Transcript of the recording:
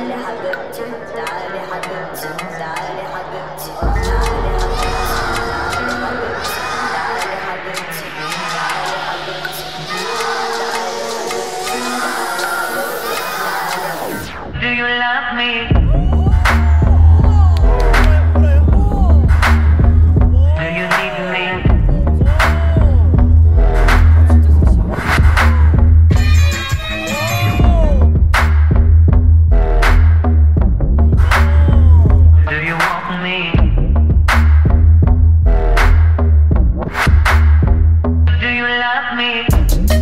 Do you love me? me.